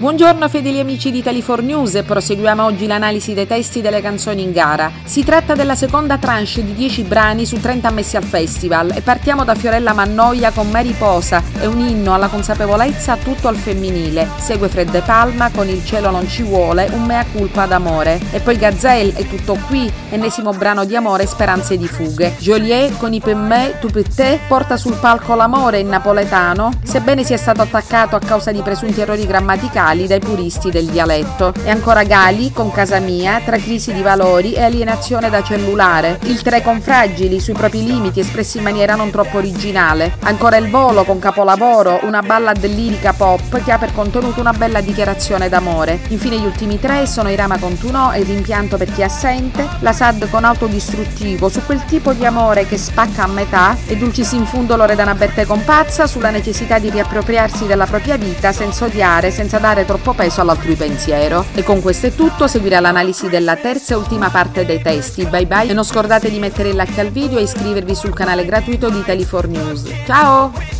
Buongiorno fedeli amici di Italy4 News proseguiamo oggi l'analisi dei testi delle canzoni in gara. Si tratta della seconda tranche di 10 brani su 30 ammessi al festival e partiamo da Fiorella Mannoia con Mariposa e un inno alla consapevolezza tutto al femminile. Segue Fredde Palma con Il cielo non ci vuole, un mea culpa d'amore. E poi Gazelle è tutto qui, ennesimo brano di amore speranze di fughe. Joliet con I per me, tu per te porta sul palco l'amore in napoletano, sebbene sia stato attaccato a causa di presunti errori grammaticali locali dai puristi del dialetto. E ancora Gali con Casa Mia tra crisi di valori e alienazione da cellulare. Il tre con Fragili sui propri limiti espressi in maniera non troppo originale. Ancora Il Volo con Capolavoro, una ballad lirica pop che ha per contenuto una bella dichiarazione d'amore. Infine gli ultimi tre sono Irama con Tunò e Rimpianto per chi assente, la SAD con Autodistruttivo su quel tipo di amore che spacca a metà e Dulcis in fundo Loredana Bertè con Pazza sulla necessità di riappropriarsi della propria vita senza odiare, senza dare dare troppo peso all'altrui pensiero. E con questo è tutto, seguirà l'analisi della terza e ultima parte dei testi. Bye bye e non scordate di mettere il like al video e iscrivervi sul canale gratuito di Tele4 News. Ciao!